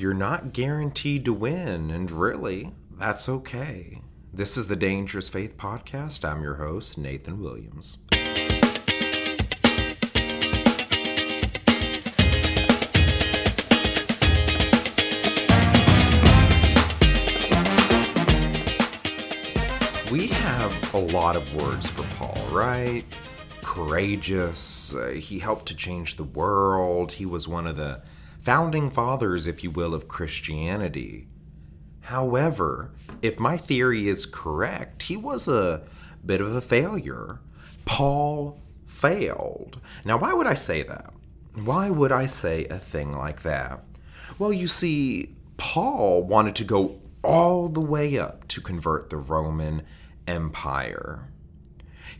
you're not guaranteed to win, and really, that's okay. This is the Dangerous Faith Podcast. I'm your host, Nathan Williams. We have a lot of words for Paul, right? Courageous. Uh, he helped to change the world. He was one of the founding fathers, if you will, of Christianity. However, if my theory is correct, he was a bit of a failure. Paul failed. Now, why would I say that? Why would I say a thing like that? Well, you see, Paul wanted to go all the way up to convert the Roman Empire.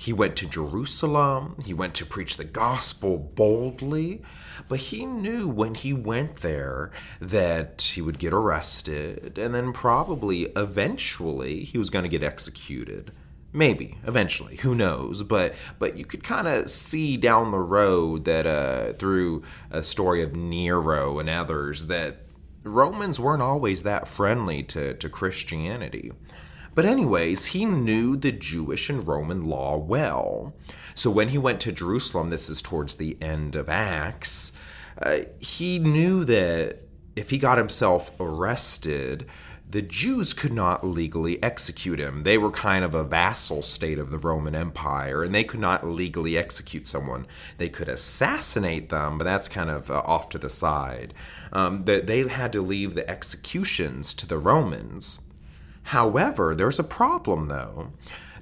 He went to Jerusalem, he went to preach the gospel boldly, but he knew when he went there that he would get arrested and then probably eventually he was going to get executed. Maybe eventually, who knows? But but you could kind of see down the road that uh, through a story of Nero and others that Romans weren't always that friendly to, to Christianity. But, anyways, he knew the Jewish and Roman law well. So, when he went to Jerusalem, this is towards the end of Acts, uh, he knew that if he got himself arrested, the Jews could not legally execute him. They were kind of a vassal state of the Roman Empire, and they could not legally execute someone. They could assassinate them, but that's kind of uh, off to the side. Um, they had to leave the executions to the Romans. However, there's a problem though.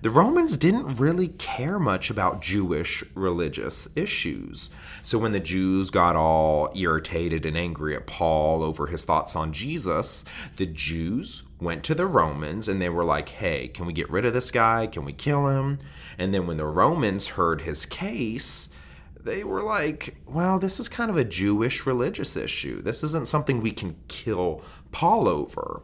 The Romans didn't really care much about Jewish religious issues. So when the Jews got all irritated and angry at Paul over his thoughts on Jesus, the Jews went to the Romans and they were like, hey, can we get rid of this guy? Can we kill him? And then when the Romans heard his case, they were like, well, this is kind of a Jewish religious issue. This isn't something we can kill Paul over.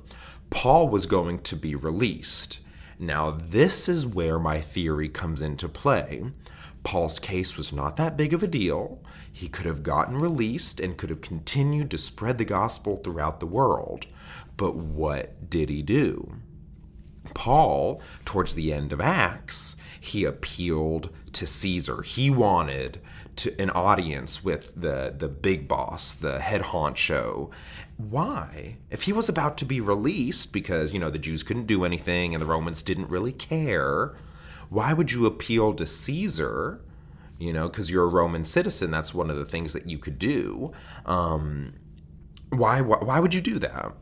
Paul was going to be released. Now, this is where my theory comes into play. Paul's case was not that big of a deal. He could have gotten released and could have continued to spread the gospel throughout the world. But what did he do? Paul, towards the end of Acts, he appealed to Caesar. He wanted to an audience with the the big boss, the head honcho. Why? If he was about to be released because, you know, the Jews couldn't do anything and the Romans didn't really care, why would you appeal to Caesar? You know, because you're a Roman citizen, that's one of the things that you could do. Um, why, why, why would you do that?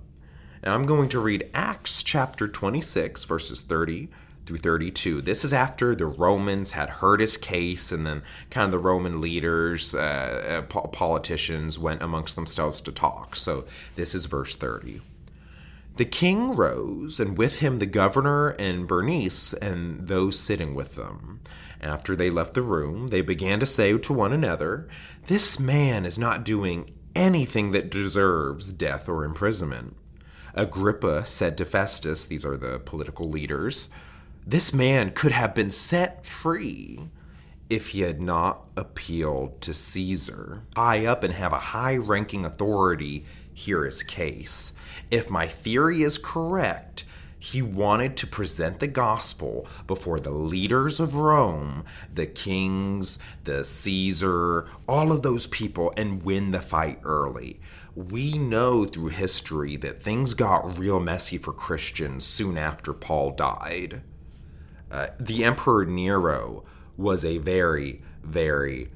And I'm going to read Acts chapter 26, verses 30 through 32. This is after the Romans had heard his case, and then kind of the Roman leaders, uh, uh politicians, went amongst themselves to talk. So this is verse 30. The king rose, and with him the governor and Bernice and those sitting with them. After they left the room, they began to say to one another, This man is not doing anything that deserves death or imprisonment. Agrippa said to Festus, these are the political leaders, this man could have been set free if he had not appealed to Caesar. High up and have a high ranking authority hear his case. If my theory is correct, he wanted to present the gospel before the leaders of Rome, the kings, the Caesar, all of those people, and win the fight early. We know through history that things got real messy for Christians soon after Paul died. Uh, the Emperor Nero was a very, very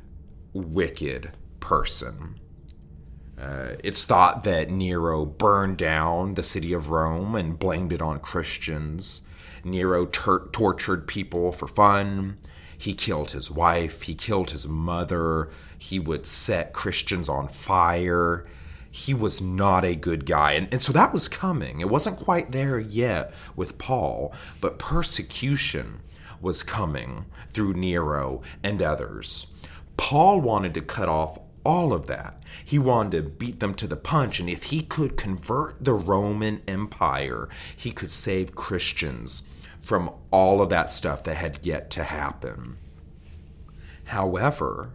wicked person. Uh, it's thought that Nero burned down the city of Rome and blamed it on Christians. Nero tortured people for fun. He killed his wife. He killed his mother. He would set Christians on fire he was not a good guy. And, and so that was coming. It wasn't quite there yet with Paul, but persecution was coming through Nero and others. Paul wanted to cut off all of that. He wanted to beat them to the punch. And if he could convert the Roman Empire, he could save Christians from all of that stuff that had yet to happen. However,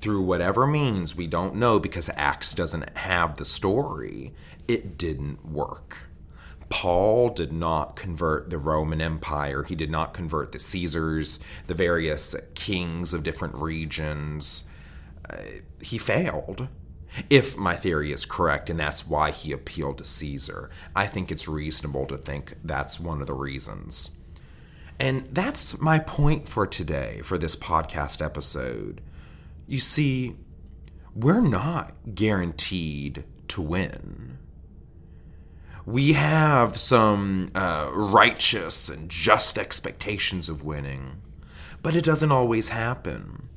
through whatever means we don't know because Acts doesn't have the story, it didn't work. Paul did not convert the Roman Empire. He did not convert the Caesars, the various kings of different regions. Uh, he failed. If my theory is correct, and that's why he appealed to Caesar, I think it's reasonable to think that's one of the reasons. And that's my point for today, for this podcast episode. You see, we're not guaranteed to win. We have some uh, righteous and just expectations of winning, but it doesn't always happen.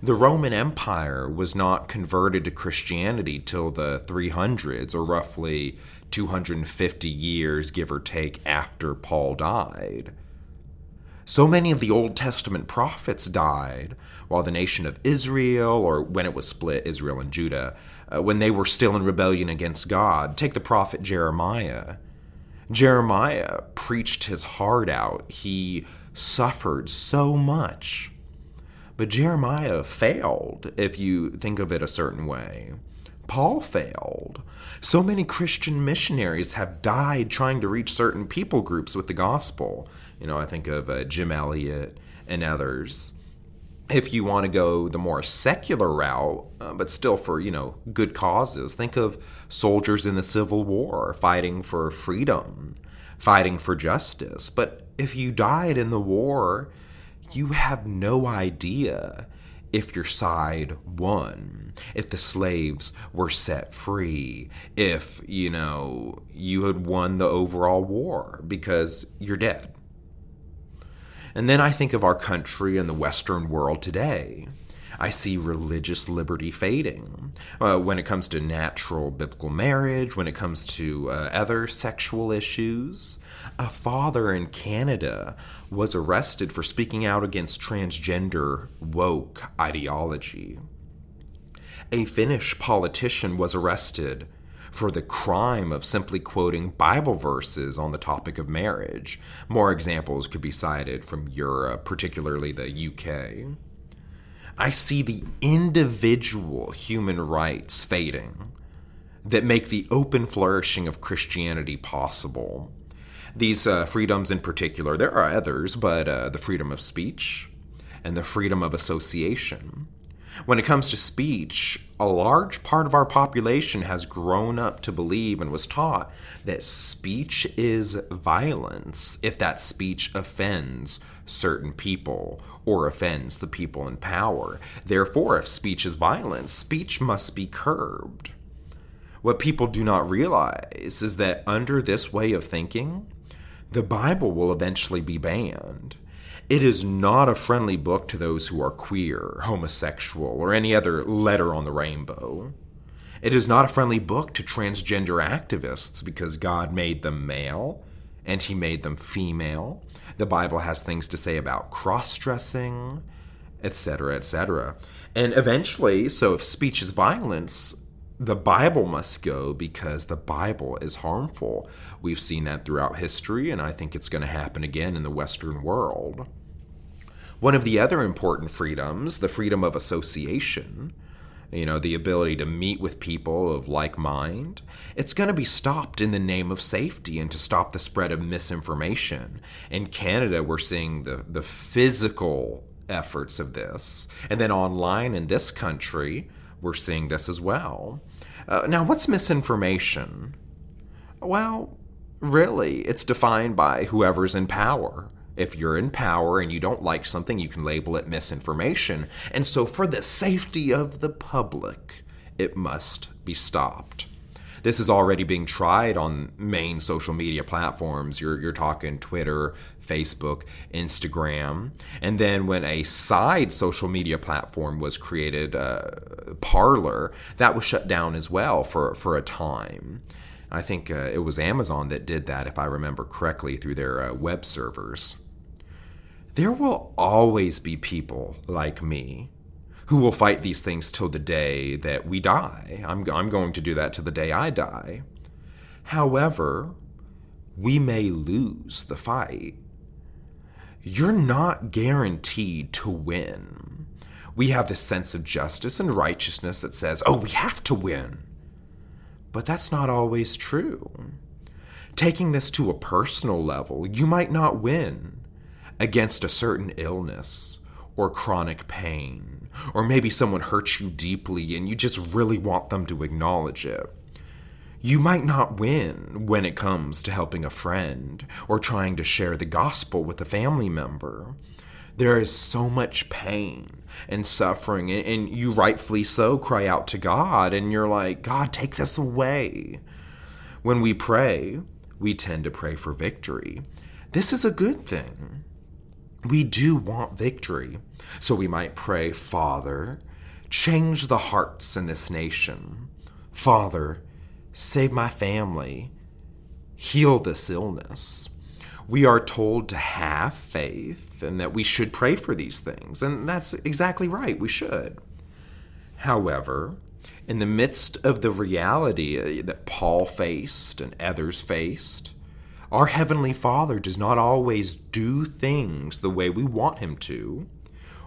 The Roman Empire was not converted to Christianity till the 300s, or roughly 250 years, give or take, after Paul died. So many of the Old Testament prophets died while the nation of Israel, or when it was split, Israel and Judah, uh, when they were still in rebellion against God. Take the prophet Jeremiah. Jeremiah preached his heart out. He suffered so much. But Jeremiah failed, if you think of it a certain way. Paul failed. So many Christian missionaries have died trying to reach certain people groups with the gospel. You know, I think of uh, Jim Elliot and others. If you want to go the more secular route, uh, but still for, you know, good causes, think of soldiers in the Civil War fighting for freedom, fighting for justice. But if you died in the war, you have no idea if your side won, if the slaves were set free, if, you know, you had won the overall war because you're dead. And then I think of our country and the Western world today. I see religious liberty fading uh, when it comes to natural biblical marriage, when it comes to uh, other sexual issues. A father in Canada was arrested for speaking out against transgender woke ideology. A Finnish politician was arrested for the crime of simply quoting Bible verses on the topic of marriage. More examples could be cited from Europe, particularly the UK. I see the individual human rights fading that make the open flourishing of Christianity possible. These uh, freedoms, in particular, there are others, but uh, the freedom of speech and the freedom of association when it comes to speech, a large part of our population has grown up to believe and was taught that speech is violence if that speech offends certain people or offends the people in power. Therefore, if speech is violence, speech must be curbed. What people do not realize is that under this way of thinking, the Bible will eventually be banned. It is not a friendly book to those who are queer, homosexual, or any other letter on the rainbow. It is not a friendly book to transgender activists because God made them male and He made them female. The Bible has things to say about cross dressing, etc., etc. And eventually, so if speech is violence, the Bible must go because the Bible is harmful. We've seen that throughout history, and I think it's going to happen again in the Western world. One of the other important freedoms, the freedom of association, you know, the ability to meet with people of like mind, it's going to be stopped in the name of safety and to stop the spread of misinformation. In Canada, we're seeing the, the physical efforts of this. And then online in this country, we're seeing this as well. Uh, now, what's misinformation? Well, really, it's defined by whoever's in power. If you're in power and you don't like something, you can label it misinformation. And so, for the safety of the public, it must be stopped. This is already being tried on main social media platforms. You're, you're talking Twitter, Facebook, Instagram. And then when a side social media platform was created, uh, Parler, that was shut down as well for, for a time. I think uh, it was Amazon that did that, if I remember correctly, through their uh, web servers. There will always be people like me who will fight these things till the day that we die. I'm, I'm going to do that till the day I die. However, we may lose the fight. You're not guaranteed to win. We have this sense of justice and righteousness that says, oh, we have to win. But that's not always true. Taking this to a personal level, you might not win against a certain illness or chronic pain, or maybe someone hurts you deeply and you just really want them to acknowledge it. You might not win when it comes to helping a friend or trying to share the gospel with a family member. There is so much pain and suffering, and you rightfully so cry out to God, and you're like, God, take this away. When we pray, we tend to pray for victory. This is a good thing. We do want victory. So we might pray, Father, change the hearts in this nation. Father, save my family. Heal this illness. We are told to have faith and that we should pray for these things. And that's exactly right. We should. However, in the midst of the reality uh, that Paul faced and others faced, our Heavenly Father does not always do things the way we want Him to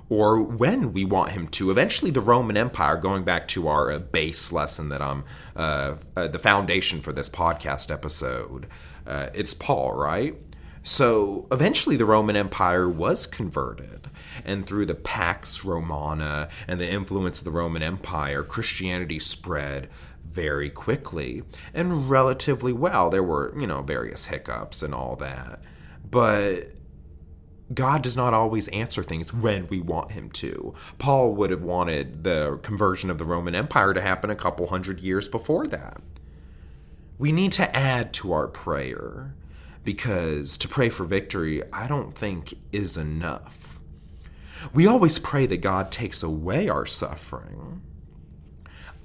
or when we want him to. Eventually, the Roman Empire, going back to our uh, base lesson that I'm, uh, uh, the foundation for this podcast episode, uh, it's Paul, right? So eventually, the Roman Empire was converted. And through the Pax Romana and the influence of the Roman Empire, Christianity spread very quickly and relatively well. There were, you know, various hiccups and all that. But God does not always answer things when we want him to. Paul would have wanted the conversion of the Roman Empire to happen a couple hundred years before that. We need to add to our prayer because to pray for victory, I don't think is enough. We always pray that God takes away our suffering.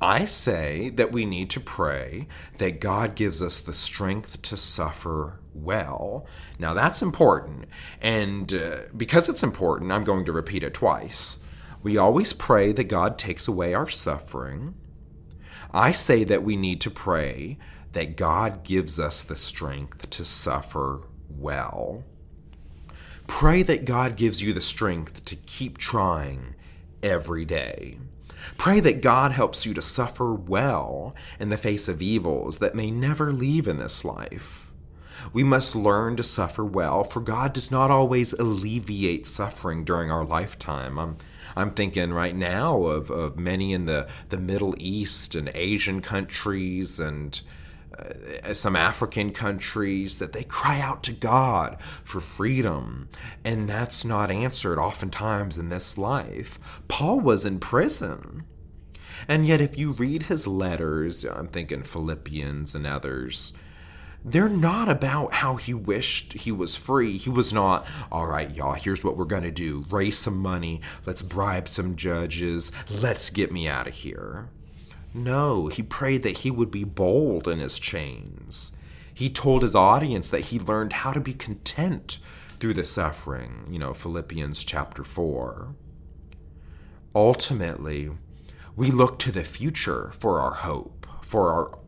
I say that we need to pray that God gives us the strength to suffer well. Now, that's important. And uh, because it's important, I'm going to repeat it twice. We always pray that God takes away our suffering. I say that we need to pray that God gives us the strength to suffer well. Pray that God gives you the strength to keep trying every day. Pray that God helps you to suffer well in the face of evils that may never leave in this life. We must learn to suffer well, for God does not always alleviate suffering during our lifetime. I'm, I'm thinking right now of, of many in the, the Middle East and Asian countries and Uh, some African countries that they cry out to God for freedom, and that's not answered oftentimes in this life. Paul was in prison. And yet, if you read his letters, I'm thinking Philippians and others, they're not about how he wished he was free. He was not, all right, y'all, here's what we're going to do raise some money, let's bribe some judges, let's get me out of here. No, he prayed that he would be bold in his chains. He told his audience that he learned how to be content through the suffering, you know, Philippians chapter 4. Ultimately, we look to the future for our hope, for our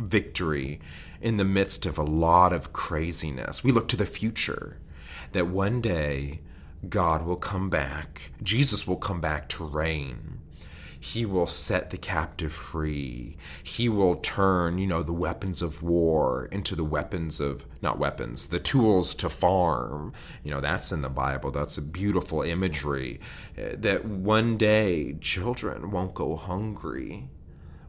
victory in the midst of a lot of craziness. We look to the future that one day God will come back, Jesus will come back to reign. He will set the captive free. He will turn, you know, the weapons of war into the weapons of, not weapons, the tools to farm. You know, that's in the Bible. That's a beautiful imagery. Uh, that one day children won't go hungry.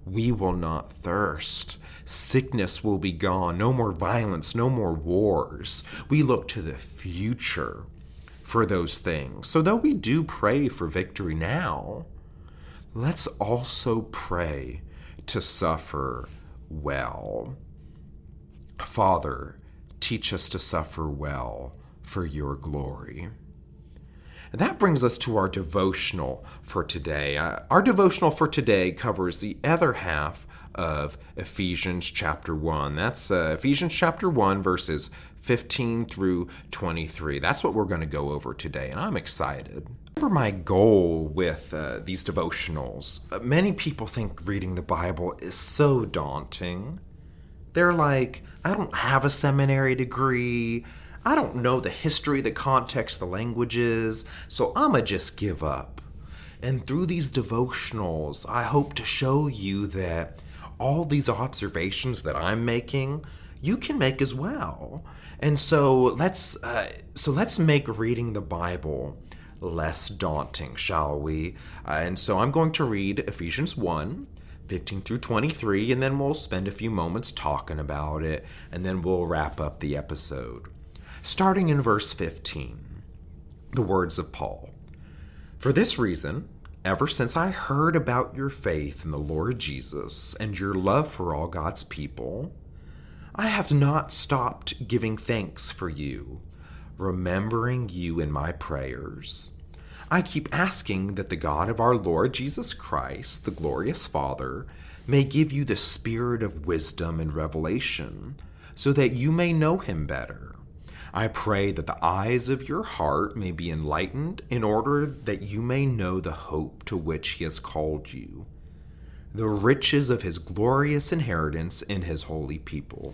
We will not thirst Sickness will be gone. No more violence, no more wars. We look to the future for those things. So, though we do pray for victory now, let's also pray to suffer well. Father, teach us to suffer well for your glory. And that brings us to our devotional for today. Uh, our devotional for today covers the other half of Ephesians chapter 1. That's uh, Ephesians chapter 1, verses 15 through 23. That's what we're going to go over today, and I'm excited. Remember my goal with uh, these devotionals. Uh, many people think reading the Bible is so daunting. They're like, I don't have a seminary degree. I don't know the history, the context, the languages, so I'ma just give up. And through these devotionals, I hope to show you that all these observations that I'm making, you can make as well. And so let's uh, so let's make reading the Bible less daunting, shall we? Uh, and so I'm going to read Ephesians 1, 15 through 23, and then we'll spend a few moments talking about it, and then we'll wrap up the episode. Starting in verse 15, the words of Paul For this reason, ever since I heard about your faith in the Lord Jesus and your love for all God's people, I have not stopped giving thanks for you, remembering you in my prayers. I keep asking that the God of our Lord Jesus Christ, the glorious Father, may give you the spirit of wisdom and revelation, so that you may know him better. I pray that the eyes of your heart may be enlightened in order that you may know the hope to which he has called you, the riches of his glorious inheritance in his holy people,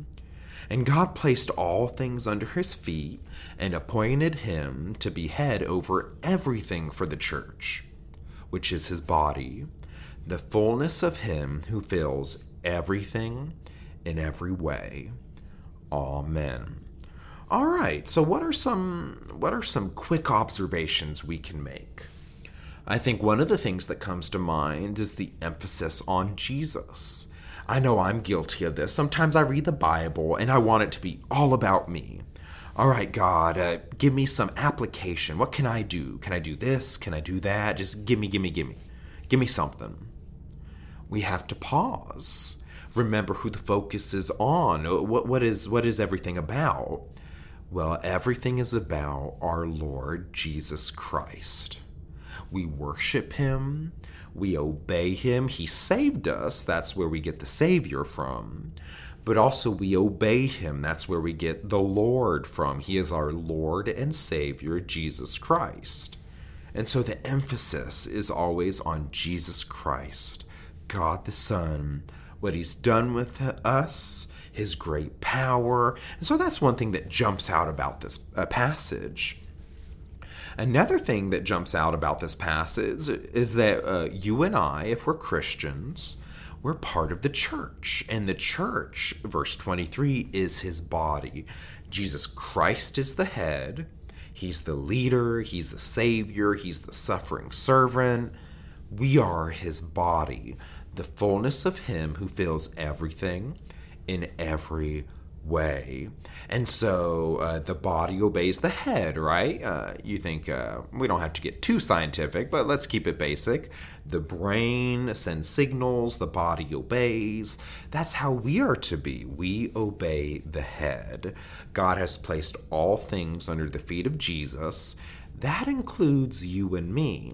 And God placed all things under his feet and appointed him to be head over everything for the church, which is his body, the fullness of him who fills everything in every way. Amen. All right, so what are some what are some quick observations we can make? I think one of the things that comes to mind is the emphasis on Jesus. I know I'm guilty of this. Sometimes I read the Bible and I want it to be all about me all right, God, uh, give me some application. What can I do? Can I do this? Can I do that? Just give me, give me, give me. Give me something. We have to pause. Remember who the focus is on. What, what, is, what is everything about? Well, everything is about our Lord Jesus Christ. We worship Him, we obey Him. He saved us. That's where we get the Savior from but also we obey him. That's where we get the Lord from. He is our Lord and Savior, Jesus Christ. And so the emphasis is always on Jesus Christ, God the Son, what he's done with us, his great power. And so that's one thing that jumps out about this passage. Another thing that jumps out about this passage is that uh, you and I, if we're Christians, we're part of the church. And the church, verse 23, is his body. Jesus Christ is the head. He's the leader. He's the savior. He's the suffering servant. We are his body, the fullness of him who fills everything in every way. And so uh, the body obeys the head, right? Uh, you think uh, we don't have to get too scientific, but let's keep it basic. The brain sends signals, the body obeys. That's how we are to be. We obey the head. God has placed all things under the feet of Jesus. That includes you and me.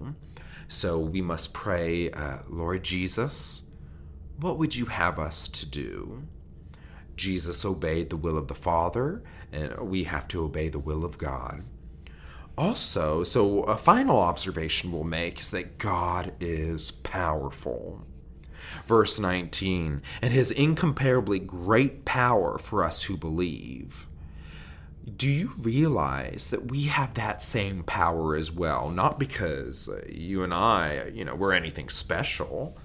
So we must pray, uh, Lord Jesus, what would you have us to do? Jesus obeyed the will of the Father, and we have to obey the will of God. Also, so a final observation we'll make is that God is powerful. Verse 19, and his incomparably great power for us who believe. Do you realize that we have that same power as well? Not because uh, you and I, you know, we're anything special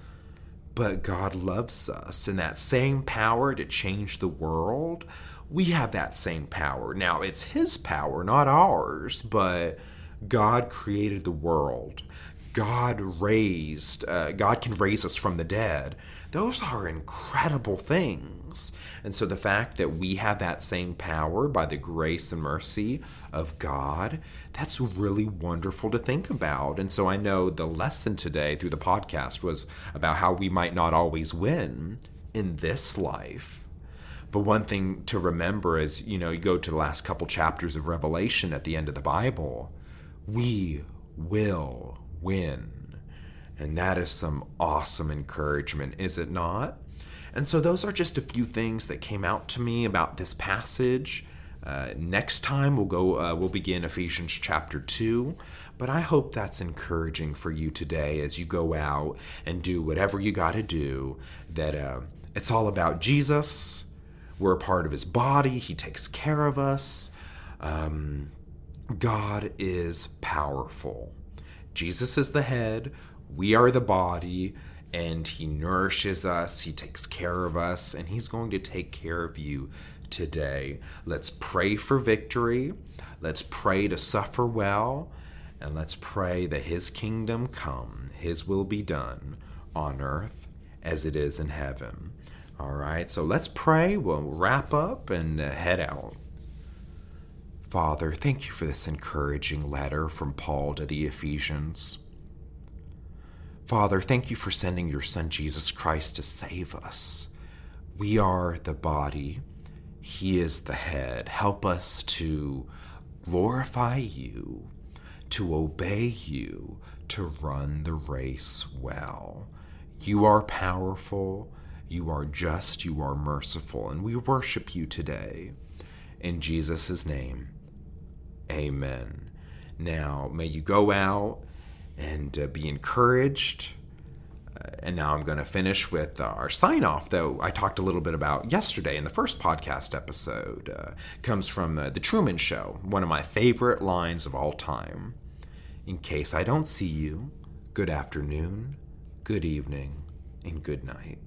but God loves us, and that same power to change the world, we have that same power. Now, it's His power, not ours, but God created the world. God raised, uh, God can raise us from the dead. Those are incredible things. And so the fact that we have that same power by the grace and mercy of God, that's really wonderful to think about. And so I know the lesson today through the podcast was about how we might not always win in this life. But one thing to remember is, you know, you go to the last couple chapters of Revelation at the end of the Bible, we will win. And that is some awesome encouragement, is it not? And so, those are just a few things that came out to me about this passage. Uh, next time we'll go uh, we'll begin Ephesians chapter 2 but I hope that's encouraging for you today as you go out and do whatever you got to do that uh, it's all about Jesus. We're a part of his body. He takes care of us. Um, God is powerful. Jesus is the head we are the body and he nourishes us he takes care of us and he's going to take care of you today. Let's pray for victory. Let's pray to suffer well. And let's pray that His kingdom come, His will be done on earth as it is in heaven. All right, so let's pray. We'll wrap up and head out. Father, thank you for this encouraging letter from Paul to the Ephesians. Father, thank you for sending your Son Jesus Christ to save us. We are the body he is the head. Help us to glorify you, to obey you, to run the race well. You are powerful, you are just, you are merciful, and we worship you today. In Jesus' name, amen. Now, may you go out and uh, be encouraged and now I'm going to finish with uh, our sign off, though I talked a little bit about yesterday in the first podcast episode. Uh, comes from uh, The Truman Show, one of my favorite lines of all time. In case I don't see you, good afternoon, good evening, and good night.